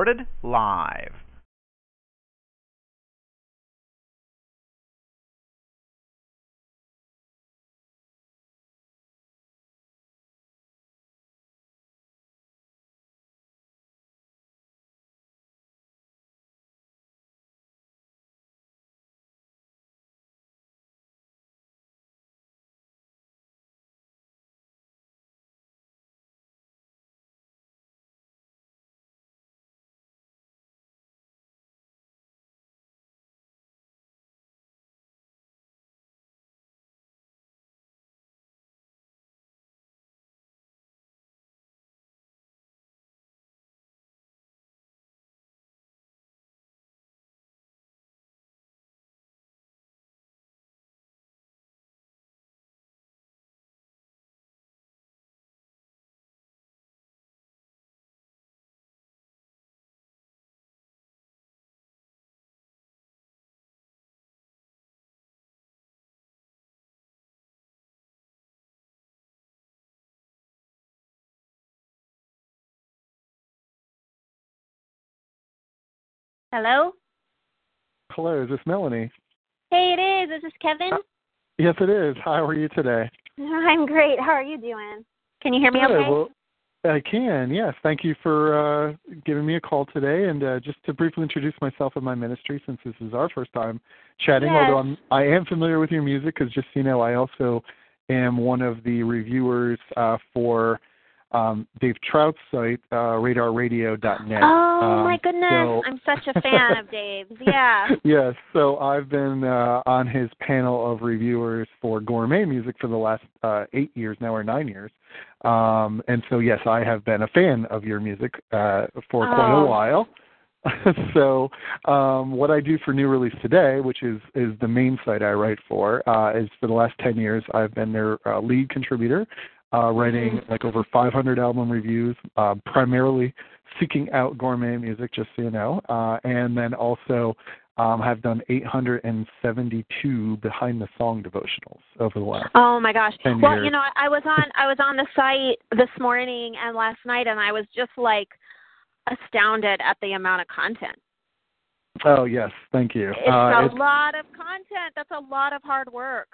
Recorded live. Hello? Hello, is this Melanie? Hey, it is. Is this Kevin? Uh, yes, it is. How are you today? I'm great. How are you doing? Can you hear me Good. okay? Well, I can, yes. Thank you for uh, giving me a call today. And uh, just to briefly introduce myself and my ministry, since this is our first time chatting, Yes. although I'm, I am familiar with your music, because just so you know, I also am one of the reviewers uh, for um, Dave Trout's site, uh, RadarRadio.net. Oh Um, my goodness. so- I'm such a fan of Dave's. Yeah. yes, so I've been uh, on his panel of reviewers for gourmet music for the last uh, eight years now, or nine years. Um, and so, yes, I have been a fan of your music uh, for quite Oh. a while. so, um, what I do for New Release Today, which is is the main site I write for, uh, is for the last ten years I've been their uh, lead contributor, uh, writing like over 500 album reviews, uh, primarily seeking out gourmet music, just so you know, uh, and then also um, have done 872 behind the song devotionals over the last. Oh my gosh. 10 Well, years. you know, I was on I was on the site this morning and last night and I was just like astounded at the amount of content. Oh yes, thank you. It's uh, a it's, lot of content. That's a lot of hard work.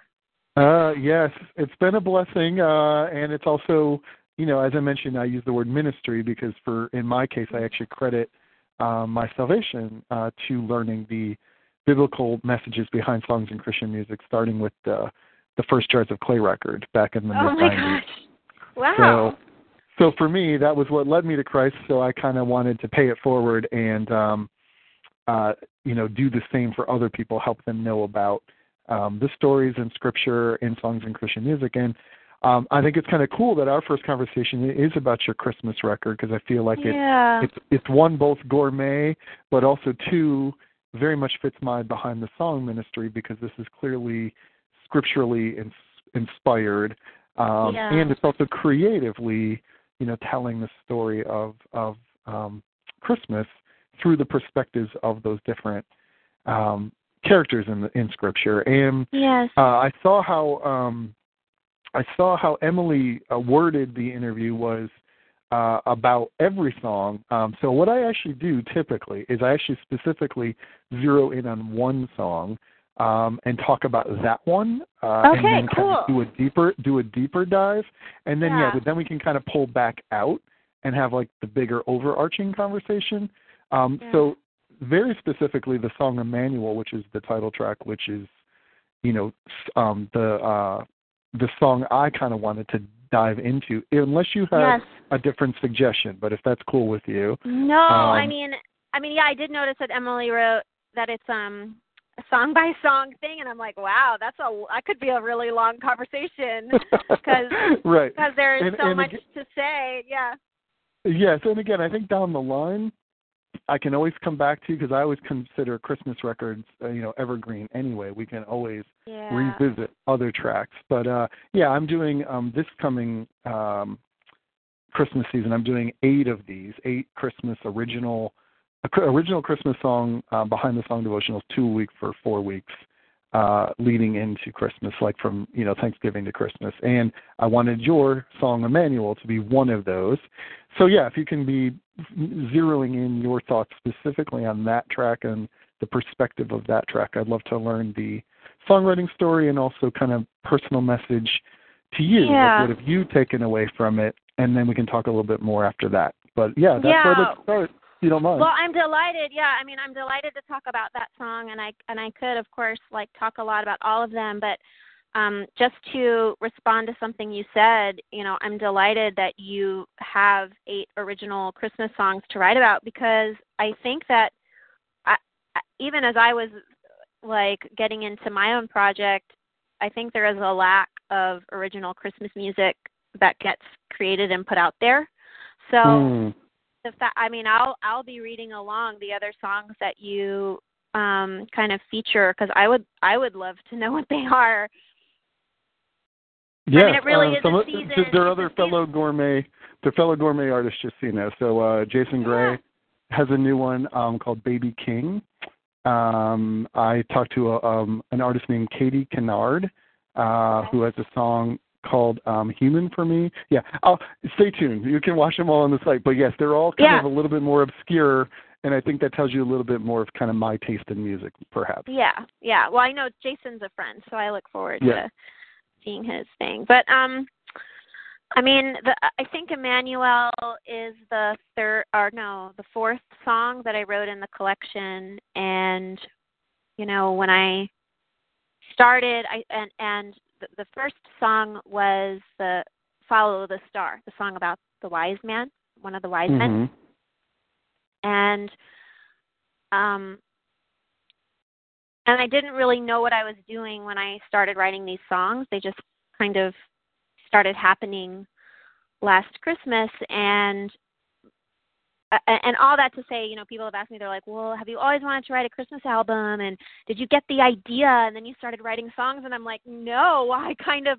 Uh, yes, it's been a blessing, uh, and it's also, you know, as I mentioned, I use the word ministry because for in my case, I actually credit um, my salvation uh, to learning the biblical messages behind songs in Christian music, starting with the the first Jars of Clay record back in the Oh mid my 90s. gosh. Wow. So, so for me, that was what led me to Christ. So I kind of wanted to pay it forward and, um, uh, you know, do the same for other people, help them know about um, the stories in Scripture, in songs in Christian music. And um, I think it's kind of cool that our first conversation is about your Christmas record because I feel like it it's it's one both gourmet, but also two very much fits my behind the song ministry because this is clearly scripturally ins- inspired, um, Yeah. and it's also creatively, you know, telling the story of of um, Christmas through the perspectives of those different um, characters in the, in Scripture. And yes. uh, I saw how um, I saw how Emily uh, worded the interview was uh, about every song. Um, so what I actually do typically is I actually specifically zero in on one song um, and talk about that one, uh, and Okay, then kind of do a deeper do a deeper dive, and then yeah, Yeah. but then we can kind of pull back out and have like the bigger overarching conversation. Um, Yeah. So very specifically, the song Emmanuel, which is the title track, which is you know um, the uh, the song I kind of wanted to dive into, unless you have yes. a different suggestion. But if that's cool with you, No, I Um, mean, I mean, yeah, I did notice that Emily wrote that it's um a song by song thing, and I'm like, wow, that's a that could be a really long conversation because right because there's And- so and much ag- to say. Yeah. Yes, and again, I think down the line, I can always come back to you because I always consider Christmas records, uh, you know, evergreen. Anyway, we can always Yeah. revisit other tracks. But uh yeah, I'm doing um this coming um Christmas season. I'm doing eight of these, eight Christmas original original Christmas song uh, behind the song devotionals, two a week for four weeks, uh, leading into Christmas, like from you know Thanksgiving to Christmas. And I wanted your song Emmanuel to be one of those. So yeah, if you can be zeroing in your thoughts specifically on that track and the perspective of that track, I'd love to learn the songwriting story and also kind of personal message to you. Like, Yeah. what have you taken away from it? And then we can talk a little bit more after that. But yeah, that's Yeah. where let's start. You don't mind. Well, I'm delighted. Yeah, I mean, I'm delighted to talk about that song, and I and I could, of course, like talk a lot about all of them, but um, just to respond to something you said, you know, I'm delighted that you have eight original Christmas songs to write about because I think that I, I- even as I was like getting into my own project, I think there is a lack of original Christmas music that gets created and put out there. So Mm. The fa- I mean, I'll I'll be reading along the other songs that you um kind of feature because I would I would love to know what they are. Yes, mean, it really um, is some of- season- th- There are other fellow gourmet, their fellow gourmet artists just you know. So uh, Jason Gray Yeah. has a new one um, called Baby King. Um, I talked to a, um, an artist named Katie Kennard, uh, Okay. who has a song called um, "Human for Me." Yeah, oh, stay tuned. You can watch them all on the site. But yes, they're all kind Yeah. of a little bit more obscure, and I think that tells you a little bit more of kind of my taste in music, perhaps. Yeah, yeah. Well, I know Jason's a friend, so I look forward Yeah. to seeing his thing. But um, I mean, the I think Emmanuel is the third or no, the fourth song that I wrote in the collection, and you know when I started, I and and the, the first song was the Follow the Star, the song about the wise man, one of the wise men Mhm. and um and I didn't really know what I was doing when I started writing these songs. They just kind of started happening last Christmas and and all that to say, you know, people have asked me, they're like, well, have you always wanted to write a Christmas album? And did you get the idea and then you started writing songs? And I'm like, no, I kind of,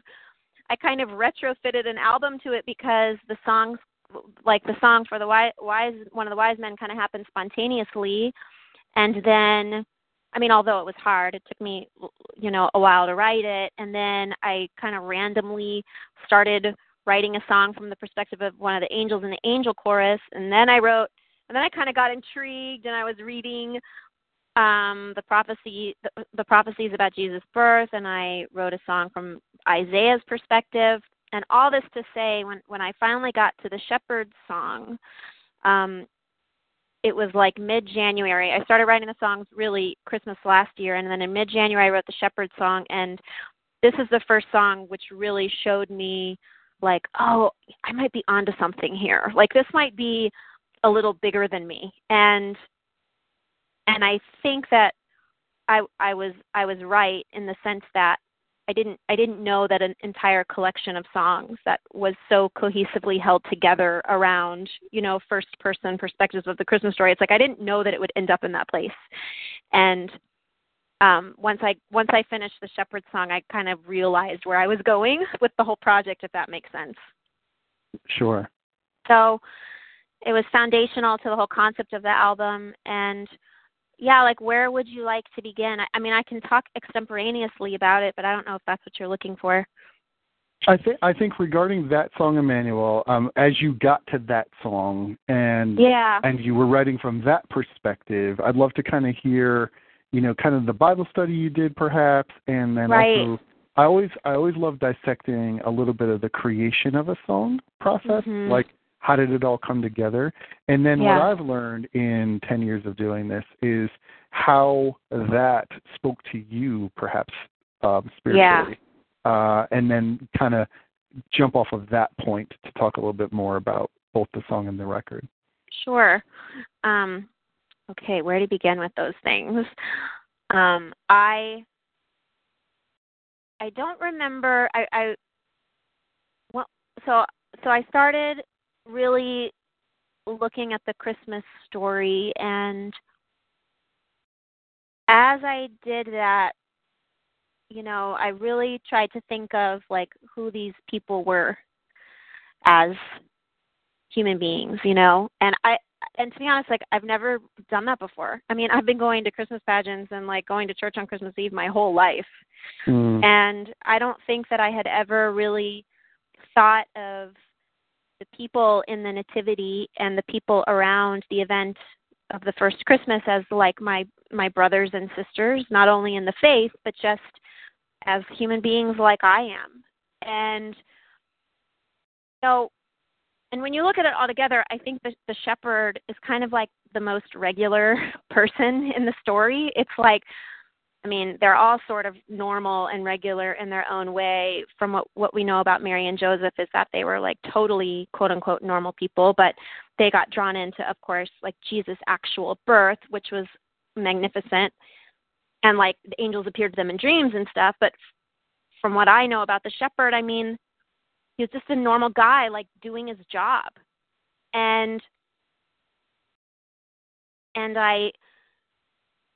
I kind of retrofitted an album to it because the songs, like the song for the wise, wise one of the wise men, kind of happened spontaneously, and then, I mean, although it was hard, it took me, you know, a while to write it, and then I kind of randomly started writing a song from the perspective of one of the angels in the angel chorus, and then I wrote, and then I kind of got intrigued, and I was reading um the prophecy the, the prophecies about Jesus' birth. And I wrote a song from Isaiah's perspective. And all this to say when when I finally got to the shepherd's song um it was like mid January. I started writing the songs really Christmas last year. And then in mid January I wrote the shepherd song. And this is the first song which really showed me like oh I might be onto something here. Like this might be a little bigger than me and and I think that I I was I was right in the sense that I didn't I didn't know that an entire collection of songs that was so cohesively held together around you know first person perspectives of the Christmas story. It's like I didn't know that it would end up in that place, and um, once I once I finished the Shepherd song, I kind of realized where I was going with the whole project, if that makes sense. Sure. So it was foundational to the whole concept of the album and yeah, like where would you like to begin? I, I mean, I can talk extemporaneously about it, but I don't know if that's what you're looking for. I think I think regarding that song, Emmanuel, um, as you got to that song and Yeah. and you were writing from that perspective, I'd love to kind of hear, you know, kind of the Bible study you did, perhaps, and then Right. also, I always I always love dissecting a little bit of the creation of a song process, Mhm. like how did it all come together, and then Yeah. what I've learned in ten years of doing this is how that spoke to you, perhaps um, spiritually, uh, and then kind of jump off of that point to talk a little bit more about both the song and the record. Sure. Um, okay, where to begin with those things? Um, I I don't remember. I, I well, so so I started really looking at the Christmas story, and as I did that, you know, I really tried to think of like who these people were as human beings, you know. And I and to be honest, like I've never done that before. I mean, I've been going to Christmas pageants and like going to church on Christmas Eve my whole life. Mm. And I don't think that I had ever really thought of the people in the nativity and the people around the event of the first Christmas as like my my brothers and sisters, not only in the faith, but just as human beings like I am. And so and when you look at it all together, I think the, the shepherd is kind of like the most regular person in the story. It's like, I mean, they're all sort of normal and regular in their own way. From what what we know about Mary and Joseph is that they were like totally quote unquote normal people, but they got drawn into, of course, like Jesus' actual birth, which was magnificent, and like the angels appeared to them in dreams and stuff. But from what I know about the shepherd, I mean, he was just a normal guy like doing his job and and i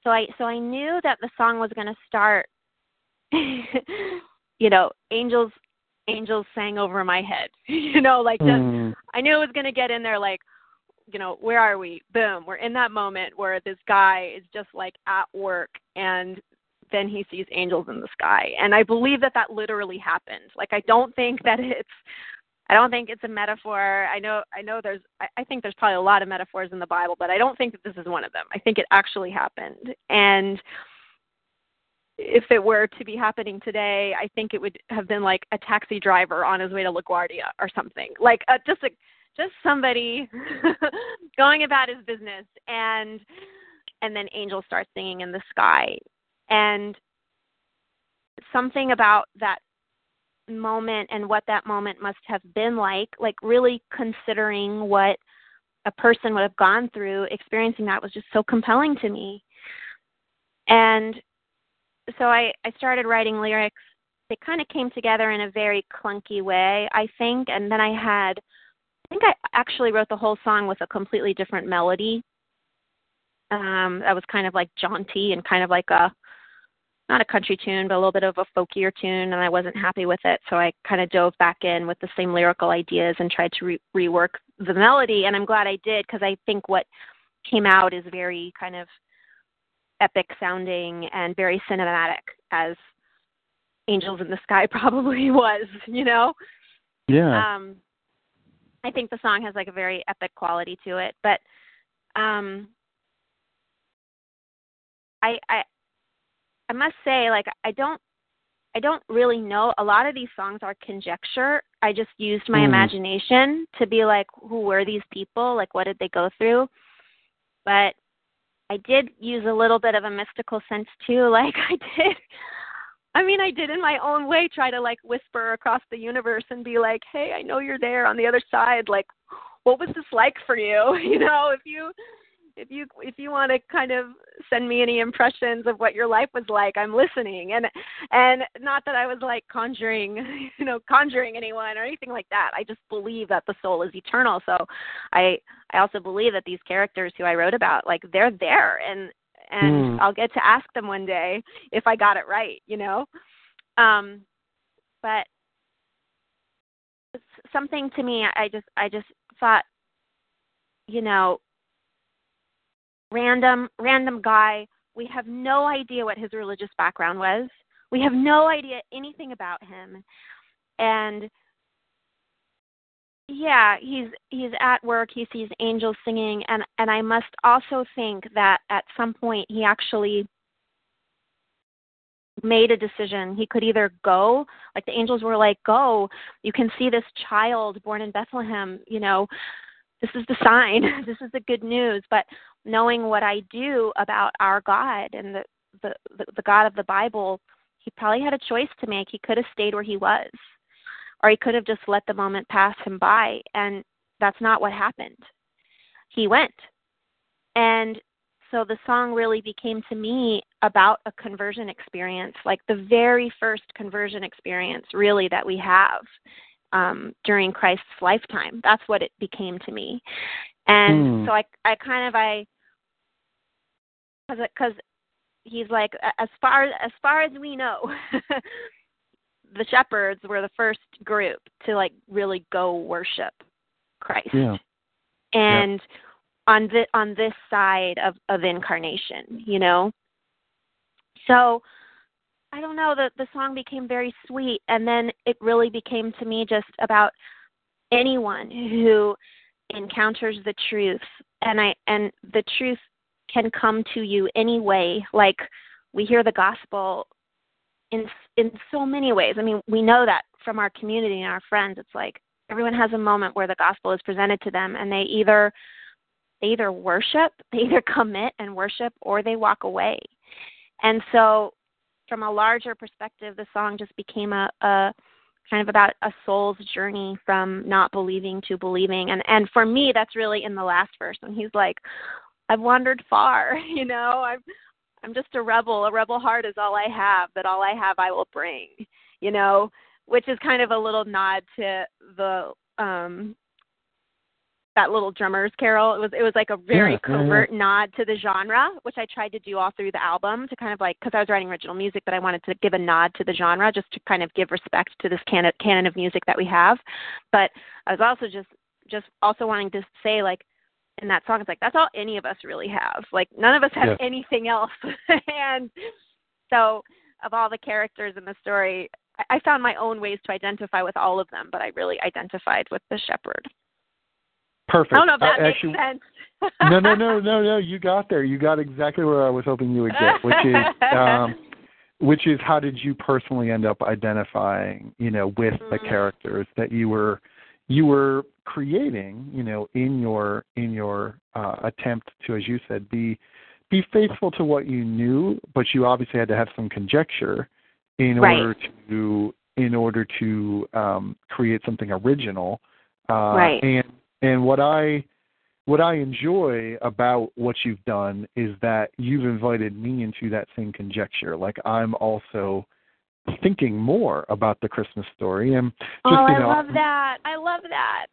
so i so i knew that the song was going to start you know angels angels sang over my head you know like just Mm. i knew it was going to get in there like you know where are we boom we're in that moment where this guy is just like at work and then he sees angels in the sky. And i believe that that literally happened. Like i don't think that it's i don't think it's a metaphor. I know i know there's I, I think there's probably a lot of metaphors in the bible but i don't think that this is one of them. I think it actually happened. And if it were to be happening today i think it would have been like a taxi driver on his way to laguardia or something. Like uh, just a just somebody going about his business and and then angels start singing in the sky and something about that moment and what that moment must have been like like really considering what a person would have gone through experiencing that was just so compelling to me. And so i i started writing lyrics. They kind of came together in a very clunky way i think. And then i had i think i actually wrote the whole song with a completely different melody. Um that was kind of like jaunty and kind of like a not a country tune, but a little bit of a folkier tune, and I wasn't happy with it. So I kind of dove back in with the same lyrical ideas and tried to re- rework the melody. And I'm glad I did because I think what came out is very kind of epic sounding and very cinematic, as Angels in the Sky probably was, you know? Yeah. Um, I think the song has like a very epic quality to it, but um, I, I I must say, like I don't I don't really know. A lot of these songs are conjecture. I just used my Mm. imagination to be like, who were these people? Like, what did they go through? But I did use a little bit of a mystical sense too. Like I did. I mean, I did in my own way try to like whisper across the universe and be like, "Hey, I know you're there on the other side. Like, what was this like for you? You know, if you if you if you want to kind of send me any impressions of what your life was like i'm listening. And and not that i was like conjuring you know conjuring anyone or anything like that. I just believe that the soul is eternal. So i i also believe that these characters who i wrote about like they're there. And and Hmm. i'll get to ask them one day if i got it right you know? Um but something to me i just i just thought you know random random guy. We have no idea what his religious background was. We have no idea anything about him. And yeah he's he's at work. He sees angels singing. And and i must also think that at some point he actually made a decision. He could either go like the angels were like go you can see this child born in bethlehem you know this is the sign this is the good news. But knowing what i do about our god and the the the, god of the bible he probably had a choice to make he could have stayed where he was or he could have just let the moment pass him by and that's not what happened he went and so the song really became to me about a conversion experience, like the very first conversion experience, really, that we have um, during Christ's lifetime. That's what it became to me. And Hmm. so I, I kind of, I, because he's like, as far as far as we know, the shepherds were the first group to like really go worship Christ Yeah. and on the on this side of of incarnation you know so i don't know the the song became very sweet and then it really became to me just about anyone who encounters the truth and i and the truth can come to you anyway. Like we hear the gospel in in so many ways. I mean we know that from our community and our friends. It's like everyone has a moment where the gospel is presented to them and they either they either worship they either commit and worship or they walk away. And so from a larger perspective the song just became a, a kind of about a soul's journey from not believing to believing. And and for me that's really in the last verse when he's like i've wandered far you know? I'm i'm just a rebel. A rebel heart is all i have but all i have i will bring you know? Which is kind of a little nod to the um that little drummers carol. It was it was like a very Yeah, yeah, yeah. covert nod to the genre which i tried to do all through the album to kind of like because i was writing original music but i wanted to give a nod to the genre just to kind of give respect to this canon canon of music that we have. But i was also just just also wanting to say like in that song it's like that's all any of us really have. Like none of us have anything else. And so of all the characters in the story I found my own ways to identify with all of them, but I really identified with the shepherd. Perfect. I don't know if that makes actually, sense. no, no, no, no, no. You got there. You got exactly where I was hoping you would get, which is, um, which is how did you personally end up identifying, you know, with the Mhm. characters that you were, you were creating, you know, in your in your uh, attempt to, as you said, be be faithful to what you knew, but you obviously had to have some conjecture in Right. order to in order to um, create something original. Uh, Right. And and what I what I enjoy about what you've done is that you've invited me into that same conjecture. Like I'm also thinking more about the Christmas story and just oh, you I know love that. I love that.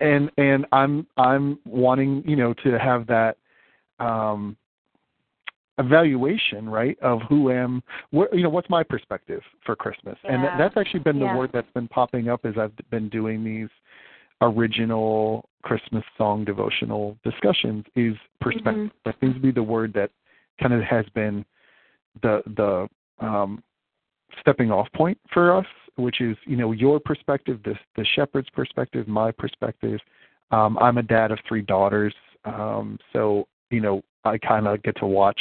and and I'm I'm wanting, you know, to have that um evaluation, right, of who am what you know, what's my perspective for Christmas. And Yeah. that, that's actually been Yeah. the word that's been popping up as I've been doing these original Christmas song devotional discussions is perspective. Mhm. That seems to be the word that kind of has been the the um, stepping off point for us, which is you know your perspective, this the shepherd's perspective, my perspective. Um, I'm a dad of three daughters, um, so you know I kind of get to watch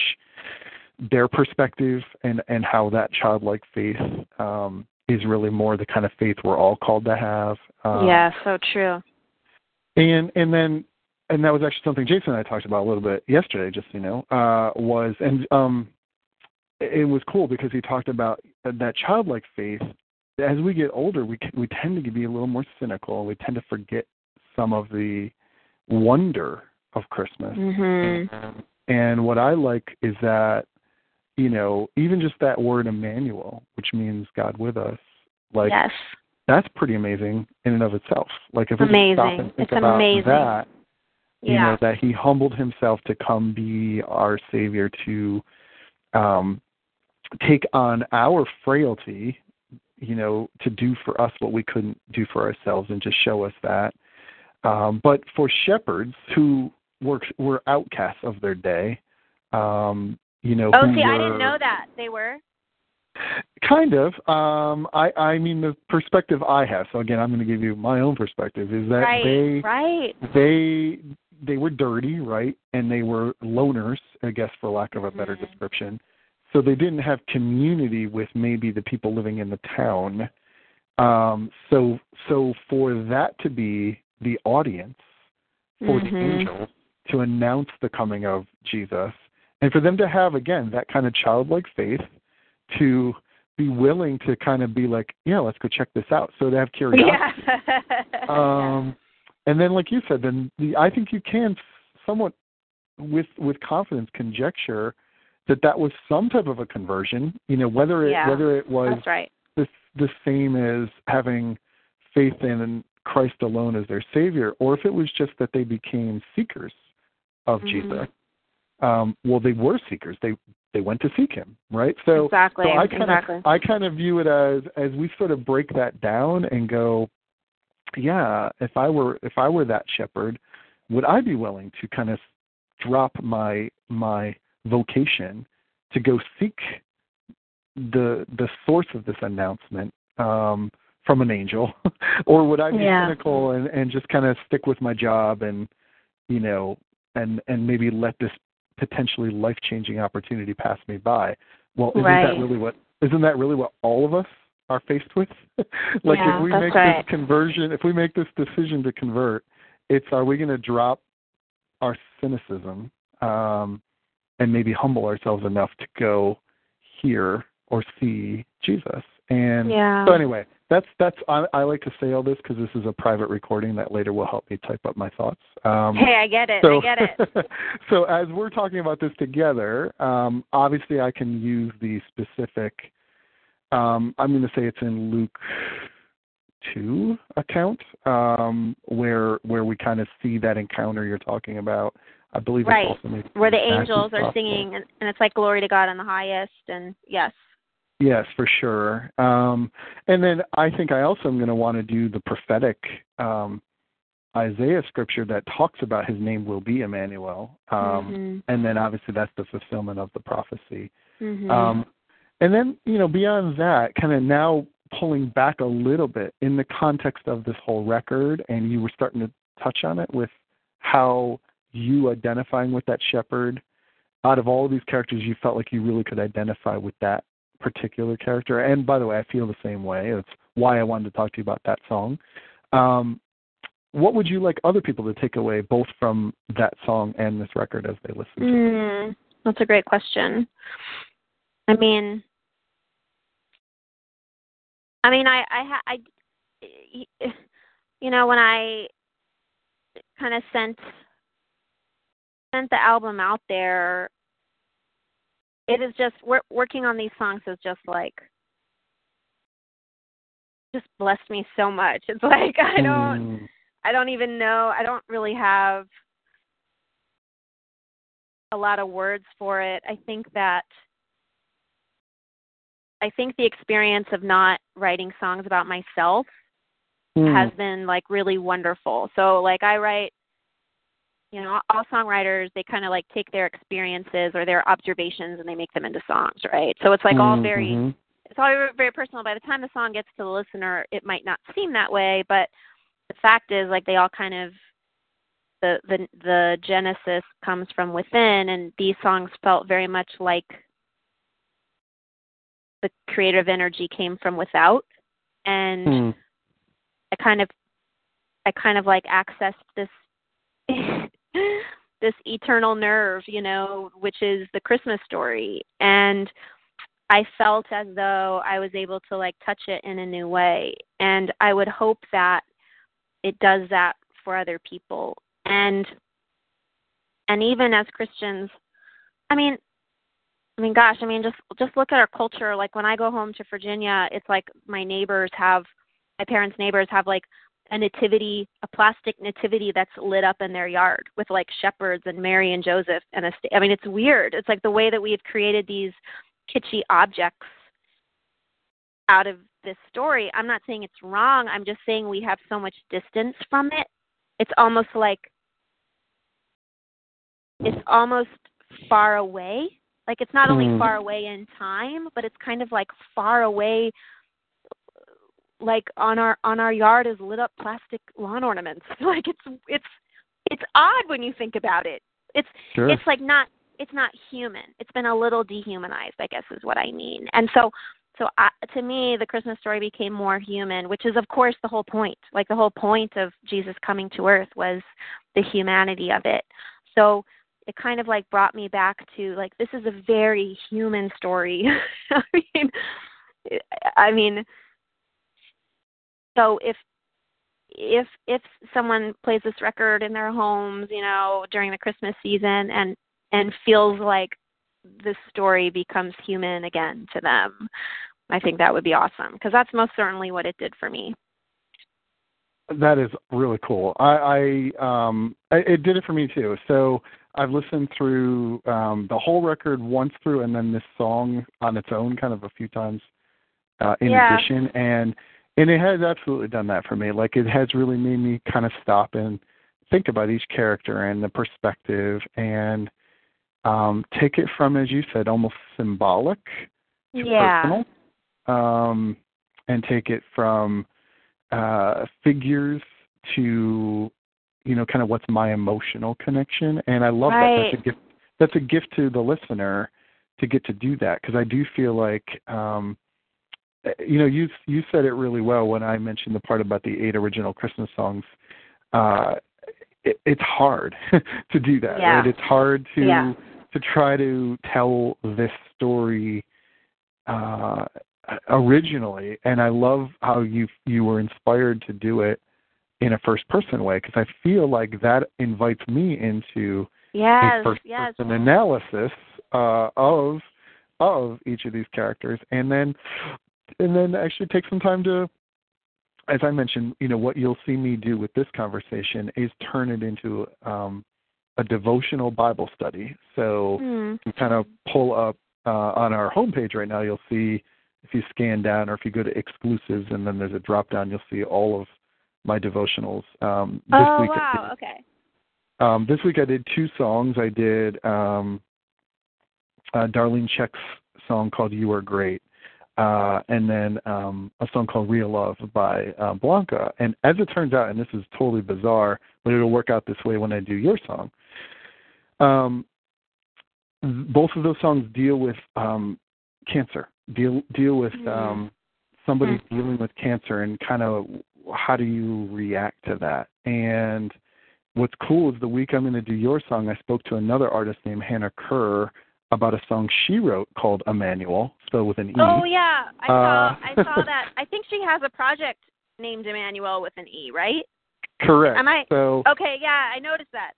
their perspective and and how that childlike faith um, is really more the kind of faith we're all called to have. Um, yeah, so true. and and then and that was actually something Jason and I talked about a little bit yesterday, just you know, uh, was and um, it was cool because he talked about that childlike faith. As we get older, we we tend to be a little more cynical. We tend to forget some of the wonder of Christmas. Mhm. And what I like is that, you know, even just that word Emmanuel, which means God with us, like yes. that's pretty amazing in and of itself. Like if we stop and think It's about amazing. that, you know, that he humbled himself to come be our savior to um take on our frailty, you know, to do for us what we couldn't do for ourselves and just show us that. Um, but for shepherds who were were outcasts of their day, um, you know, Oh, see, I didn't know that. They were. Kind of. Um, I I mean the perspective I have. So again, I'm going to give you my own perspective. Is that right. they right. they they were dirty, right? And they were loners, I guess, for lack of a better Mhm. description. So they didn't have community with maybe the people living in the town. Um, so so for that to be the audience for the Mhm. angels to announce the coming of Jesus, and for them to have again that kind of childlike faith to be willing to kind of be like, yeah, let's go check this out. So to have curiosity. Yeah. Um, and then, like you said, then the, I think you can somewhat with with confidence conjecture that that was some type of a conversion. You know, whether it Yeah, whether it was right. the the same as having faith in Christ alone as their savior, or if it was just that they became seekers of Mhm. Jesus. Um, well, they were seekers. They they went to seek him, right? So, exactly. so I kind exactly. of I kind of view it as as we sort of break that down and go, yeah, if I were if I were that shepherd, would I be willing to kind of drop my my vocation to go seek the the source of this announcement um, from an angel, or would I be Yeah. cynical and and just kind of stick with my job and you know and and maybe let this potentially life changing opportunity pass me by? Well, isn't Right. that really what isn't that really what all of us are faced with? like Yeah, if we make right. this conversion, if we make this decision to convert, it's are we going to drop our cynicism um, and maybe humble ourselves enough to go hear or see Jesus? And Yeah. so anyway, that's that's I, I like to say all this because this is a private recording that later will help me type up my thoughts. Um, hey, I get it. so, I get it. so as we're talking about this together, um, obviously I can use the specific. Um, I'm going to say it's in Luke two account um, where where we kind of see that encounter you're talking about. I believe Right. it's also Where the angels are singing, and, and it's like glory to God in the highest, and yes. Yes, for sure. Um, and then I think I also am going to want to do the prophetic um, Isaiah scripture that talks about his name will be Emmanuel. Um, Mhm. And then obviously that's the fulfillment of the prophecy. Mhm. Um, and then, you know, beyond that, kind of now pulling back a little bit in the context of this whole record, and you were starting to touch on it with how you identifying with that shepherd. Out of all of these characters, you felt like you really could identify with that particular character. And by the way, I feel the same way. That's why I wanted to talk to you about that song. Um, what would you like other people to take away both from that song and this record as they listen to it? Mm, that's a great question. I mean, I mean, I, I, I, you know, when I kind of sent sent the album out there, it is just wor- working on these songs is just like just blessed me so much. It's like I don't. Mm, I don't even know. I don't really have a lot of words for it. I think that I think the experience of not writing songs about myself mm, has been like really wonderful. So like I write you know, all songwriters they kind of like take their experiences or their observations and they make them into songs, right? So it's like all very mhm. it's all very personal. By the time the song gets to the listener, it might not seem that way, but the fact is, like they all kind of the the the genesis comes from within, and these songs felt very much like the creative energy came from without, and Mm. I kind of I kind of like accessed this this eternal nerve, you know, which is the Christmas story. And I felt as though I was able to like touch it in a new way. And I would hope that it does that for other people. And and even as Christians, I mean I mean gosh, I mean just just look at our culture. Like when I go home to Virginia, it's like my neighbors have my parents' neighbors have like a nativity, a plastic nativity that's lit up in their yard with like shepherds and Mary and Joseph and a sta- I mean it's weird. It's like the way that we've created these kitschy objects out of this story. I'm not saying it's wrong. I'm just saying we have so much distance from it. It's almost like it's almost far away. Like it's not only Hmm. far away in time, but it's kind of like far away like on our on our yard is lit up plastic lawn ornaments. Like it's it's it's odd when you think about it. It's Sure. it's like not it's not human. It's been a little dehumanized, I guess is what I mean. And so so I, to me the Christmas story became more human, which is of course the whole point. Like the whole point of Jesus coming to earth was the humanity of it. So it kind of like brought me back to like this is a very human story. I mean I mean so if if if someone plays this record in their homes, you know, during the Christmas season and and feels like the story becomes human again to them, I think that would be awesome because that's most certainly what it did for me. That is really cool. I, I um I, it did it for me too. So I've listened through um the whole record once through and then this song on its own kind of a few times uh in Yeah. addition and and it has absolutely done that for me. Like it has really made me kind of stop and think about each character and the perspective and um take it from as you said almost symbolic to Yeah. personal um and take it from uh figures to you know kind of what's my emotional connection and i love that that's a gift that's a gift to the listener to get to do that because i do feel like um you know you you said it really well when i mentioned the part about the eight original christmas songs uh it, it's hard to do that Yeah. right it's hard to Yeah. to try to tell this story uh originally and i love how you you were inspired to do it in a first person way because i feel like that invites me into a Yes, first yes. person analysis uh of of each of these characters and then and then actually take some time to as i mentioned you know what you'll see me do with this conversation is turn it into um a devotional bible study so Hmm. you kind of pull up uh, on our homepage right now, you'll see if you scan down or if you go to exclusives and then there's a drop down, you'll see all of my devotionals. Um, this Oh week, wow, did, okay. um, this week I did two songs. I did um, uh, Darlene Zschech's song called "You Are Great," uh, and then um, a song called "Real Love" by uh, Blanca. And as it turns out, and this is totally bizarre, but it'll work out this way when I do your song. Um, both of those songs deal with um, cancer, deal deal with Mm. um, somebody dealing with cancer, and kind of how do you react to that? And what's cool is the week I'm going to do your song, I spoke to another artist named Hannah Kerr about a song she wrote called Emmanuel, spelled with an E. Oh yeah, I saw Uh, I saw that. I think she has a project named Emmanuel with an E, right? Correct. Am I- so Okay, yeah, I noticed that.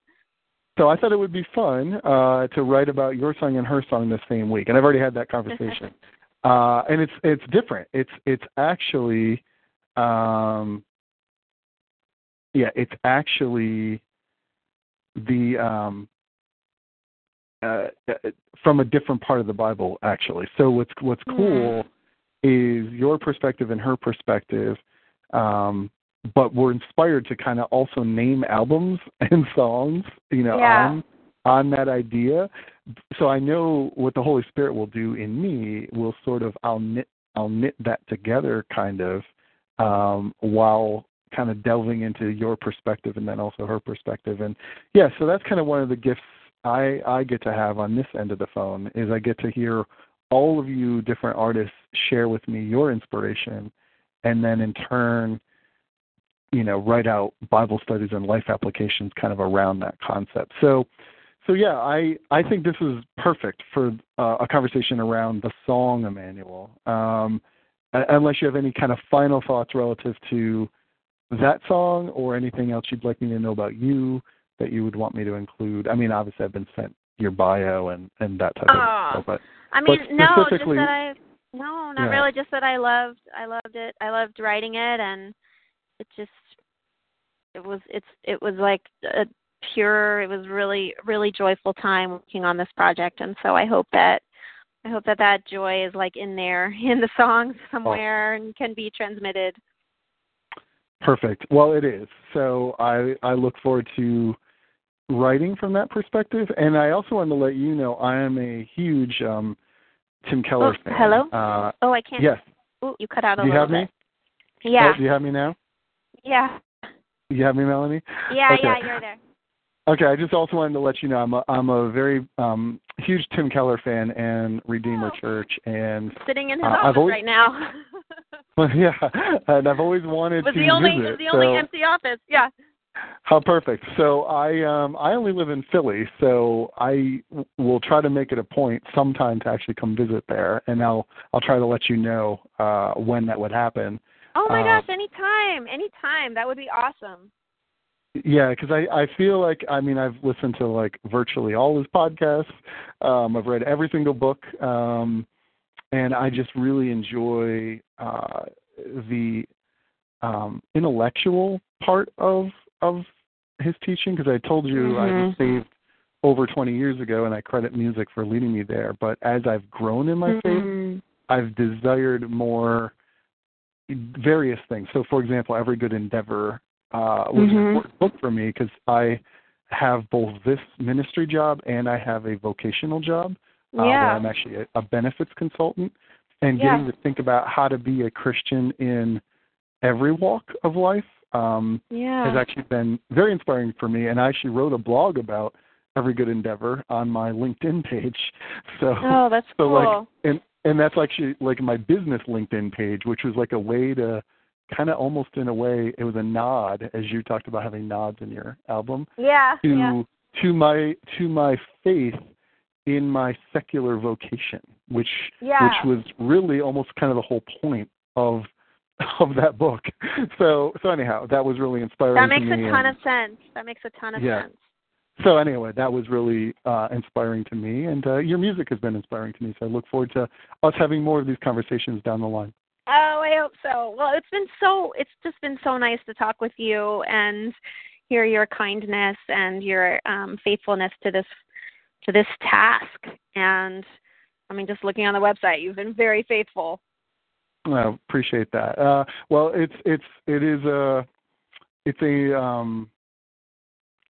so I thought it would be fun uh, to write about your song and her song the same week, and I've already had that conversation. uh, and it's it's different. It's it's actually, um, yeah, it's actually the um, uh, uh, from a different part of the Bible actually. So what's what's cool is your perspective and her perspective. Um, but we're inspired to kind of also name albums and songs, you know, Yeah. on on that idea. So I know what the Holy Spirit will do in me will sort of I'll knit I'll knit that together kind of um while kind of delving into your perspective and then also her perspective and yeah so that's kind of one of the gifts I I get to have on this end of the phone is I get to hear all of you different artists share with me your inspiration and then in turn you know write out bible studies and life applications kind of around that concept. So so yeah i i think this is perfect for uh, a conversation around the song emmanuel. Um unless you have any kind of final thoughts relative to that song or anything else you'd like me to know about you that you would want me to include i mean obviously i've been sent your bio and and that type Oh. of stuff but I mean, But no, just that I no, not Yeah. really. Just that I loved, I loved it. I loved writing it, and it just, it was, it's, it was like a pure. It was really, really joyful time working on this project, and so I hope that, I hope that that joy is like in there in the songs somewhere and can be transmitted. Perfect. Well, it is. So I I look forward to writing from that perspective, and I also want to let you know I am a huge um, Tim Keller Oh, fan. hello? Uh, Oh, I can't. yes. Ooh, you cut out a Do you little have me? Yeah. Oh, do you have me now? yeah. You have me, Melanie? Yeah. Okay. Yeah. You're there. Okay. I just also wanted to let you know I'm a I'm a very um, huge Tim Keller fan and Redeemer Oh. Church, and Sitting in his Uh, office always- right now. yeah, and I've always wanted was to the only visit. it was the only so- empty office. Yeah. How perfect. So I um I only live in Philly, so I w- will try to make it a point sometime to actually come visit there, and I'll I'll try to let you know uh when that would happen. Oh my Uh, gosh, anytime, anytime. That would be awesome. Yeah, because I I feel like I mean I've listened to like virtually all his podcasts. Um, I've read every single book, um, and I just really enjoy uh, the um, intellectual part of of his teaching. Because I told you I was Mhm. saved over 20 years ago, and I credit music for leading me there. But as I've grown in my faith, Mhm. I've desired more various things. So, for example, Every Good Endeavor uh, was an Mhm. important book for me because I have both this ministry job and I have a vocational job uh, where I'm actually a, a benefits consultant. And Yeah. getting to think about how to be a Christian in every walk of life um, Yeah. has actually been very inspiring for me. And I actually wrote a blog about Every Good Endeavor on my LinkedIn page. So oh, that's so cool. like and and that's actually like my business LinkedIn page, which was like a way to kind of almost in a way it was a nod as you talked about having nods in your album yeah. to yeah. to my to my faith in my secular vocation, which Yeah. which was really almost kind of the whole point of of that book. So so anyhow, that was really inspiring. That to makes a ton and- of sense. That makes a ton of Yeah. sense. so anyway, that was really uh, inspiring to me, and uh, your music has been inspiring to me. So I look forward to us having more of these conversations down the line. Oh, I hope so. Well, it's been so it's just been so nice to talk with you and hear your kindness and your um faithfulness to this to this task. And I mean just looking on the website, you've been very faithful. I appreciate that. Uh, well, it's it's it is a it's a um,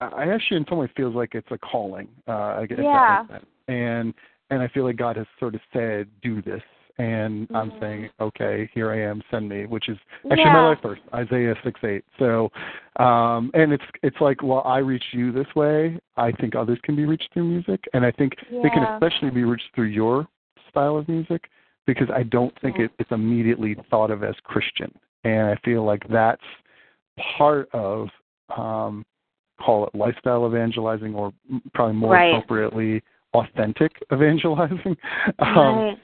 I actually in some way feels like it's a calling. Uh, if that Yeah. And and I feel like God has sort of said, do this. And I'm Mhm. saying, okay, here I am, send me, which is actually my Yeah. life verse, Isaiah six eight. So, um, and it's it's like, well, I reach you this way. I think others can be reached through music, and I think they can especially be reached through your style of music because I don't think it, it's immediately thought of as Christian, and I feel like that's part of um, call it lifestyle evangelizing, or probably more Right. appropriately, authentic evangelizing. um, Right.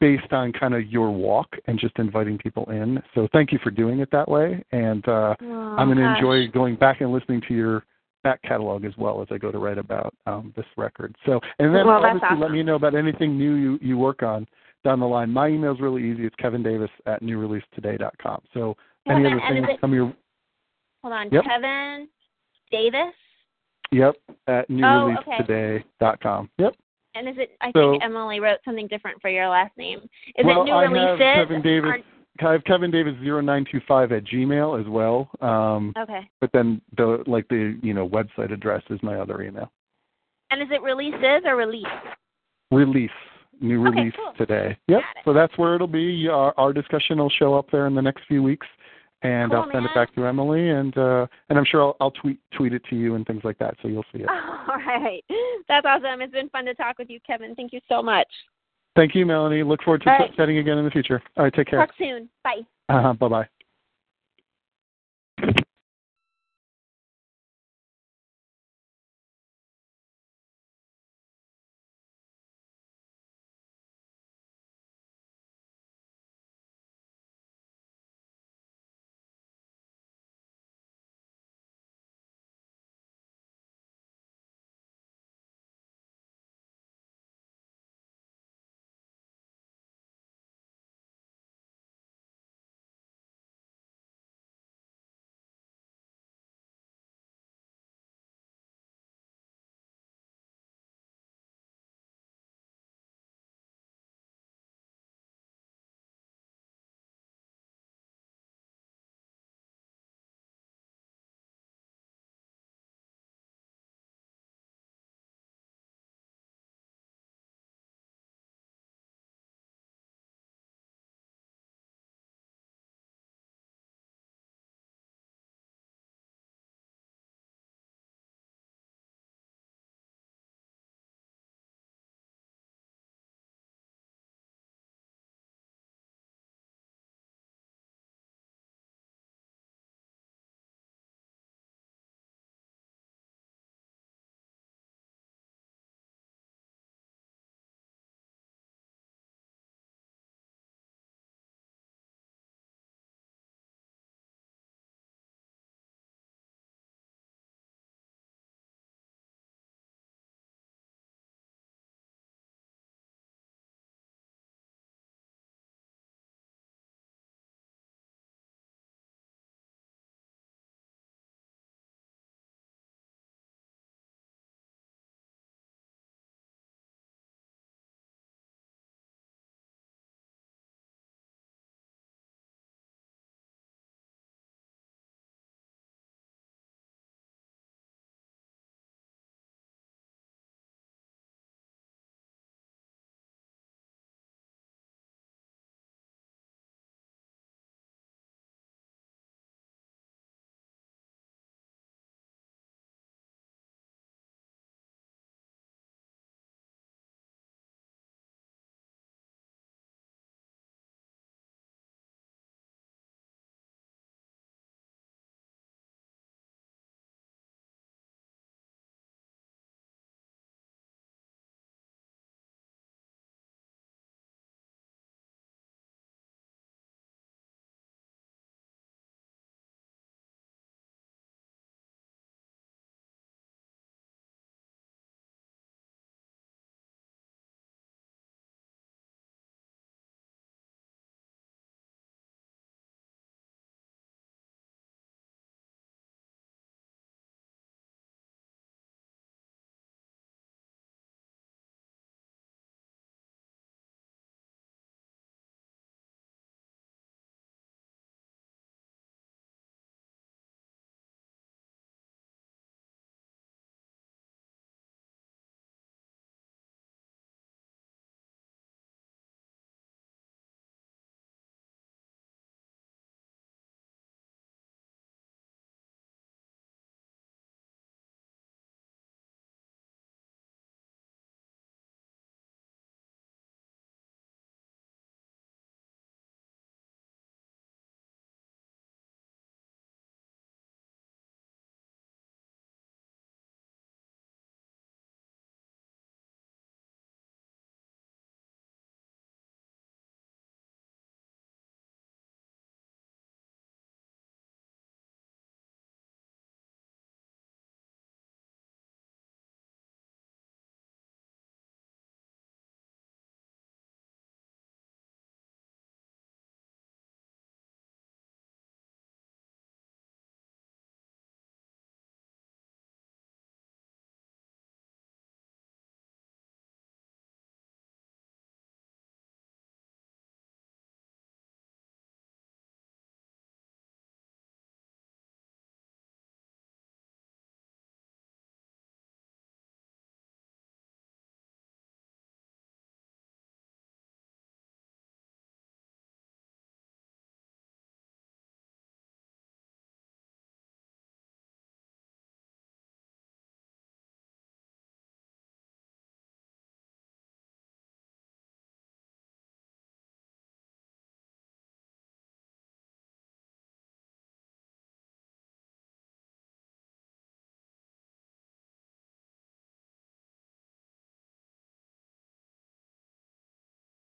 based on kind of your walk and just inviting people in. So thank you for doing it that way. And uh, Oh, I'm going to enjoy going back and listening to your back catalog as well as I go to write about um, this record. So, and then Well, obviously let me know about anything new you, you work on down the line. My email's really easy. It's Kevin Davis at newreleasetoday.com. So any Kevin, other and is things it- come your Hold on. Yep. Kevin Davis? yep at Oh, newreleasetoday.com. Yep. And is it I So- think Emily wrote something different for your last name. Is well, it new I have? Kevin Davis. I have Kevin Davis zero nine two five at Gmail as well. Um, Okay. but then the like the you know website address is my other email. And is it releases or release? Release new Okay, release cool. today. Yep. So that's where it'll be. Our, our discussion will show up there in the next few weeks, and Cool, I'll send man. it back to Emily, and uh, and I'm sure I'll, I'll tweet tweet it to you and things like that, so you'll see it. All right. That's awesome. It's been fun to talk with you, Kevin. Thank you so much. Thank you, Melanie. Look forward to All right. chatting again in the future. All right. Take care. Talk soon. Bye. Uh-huh, bye bye.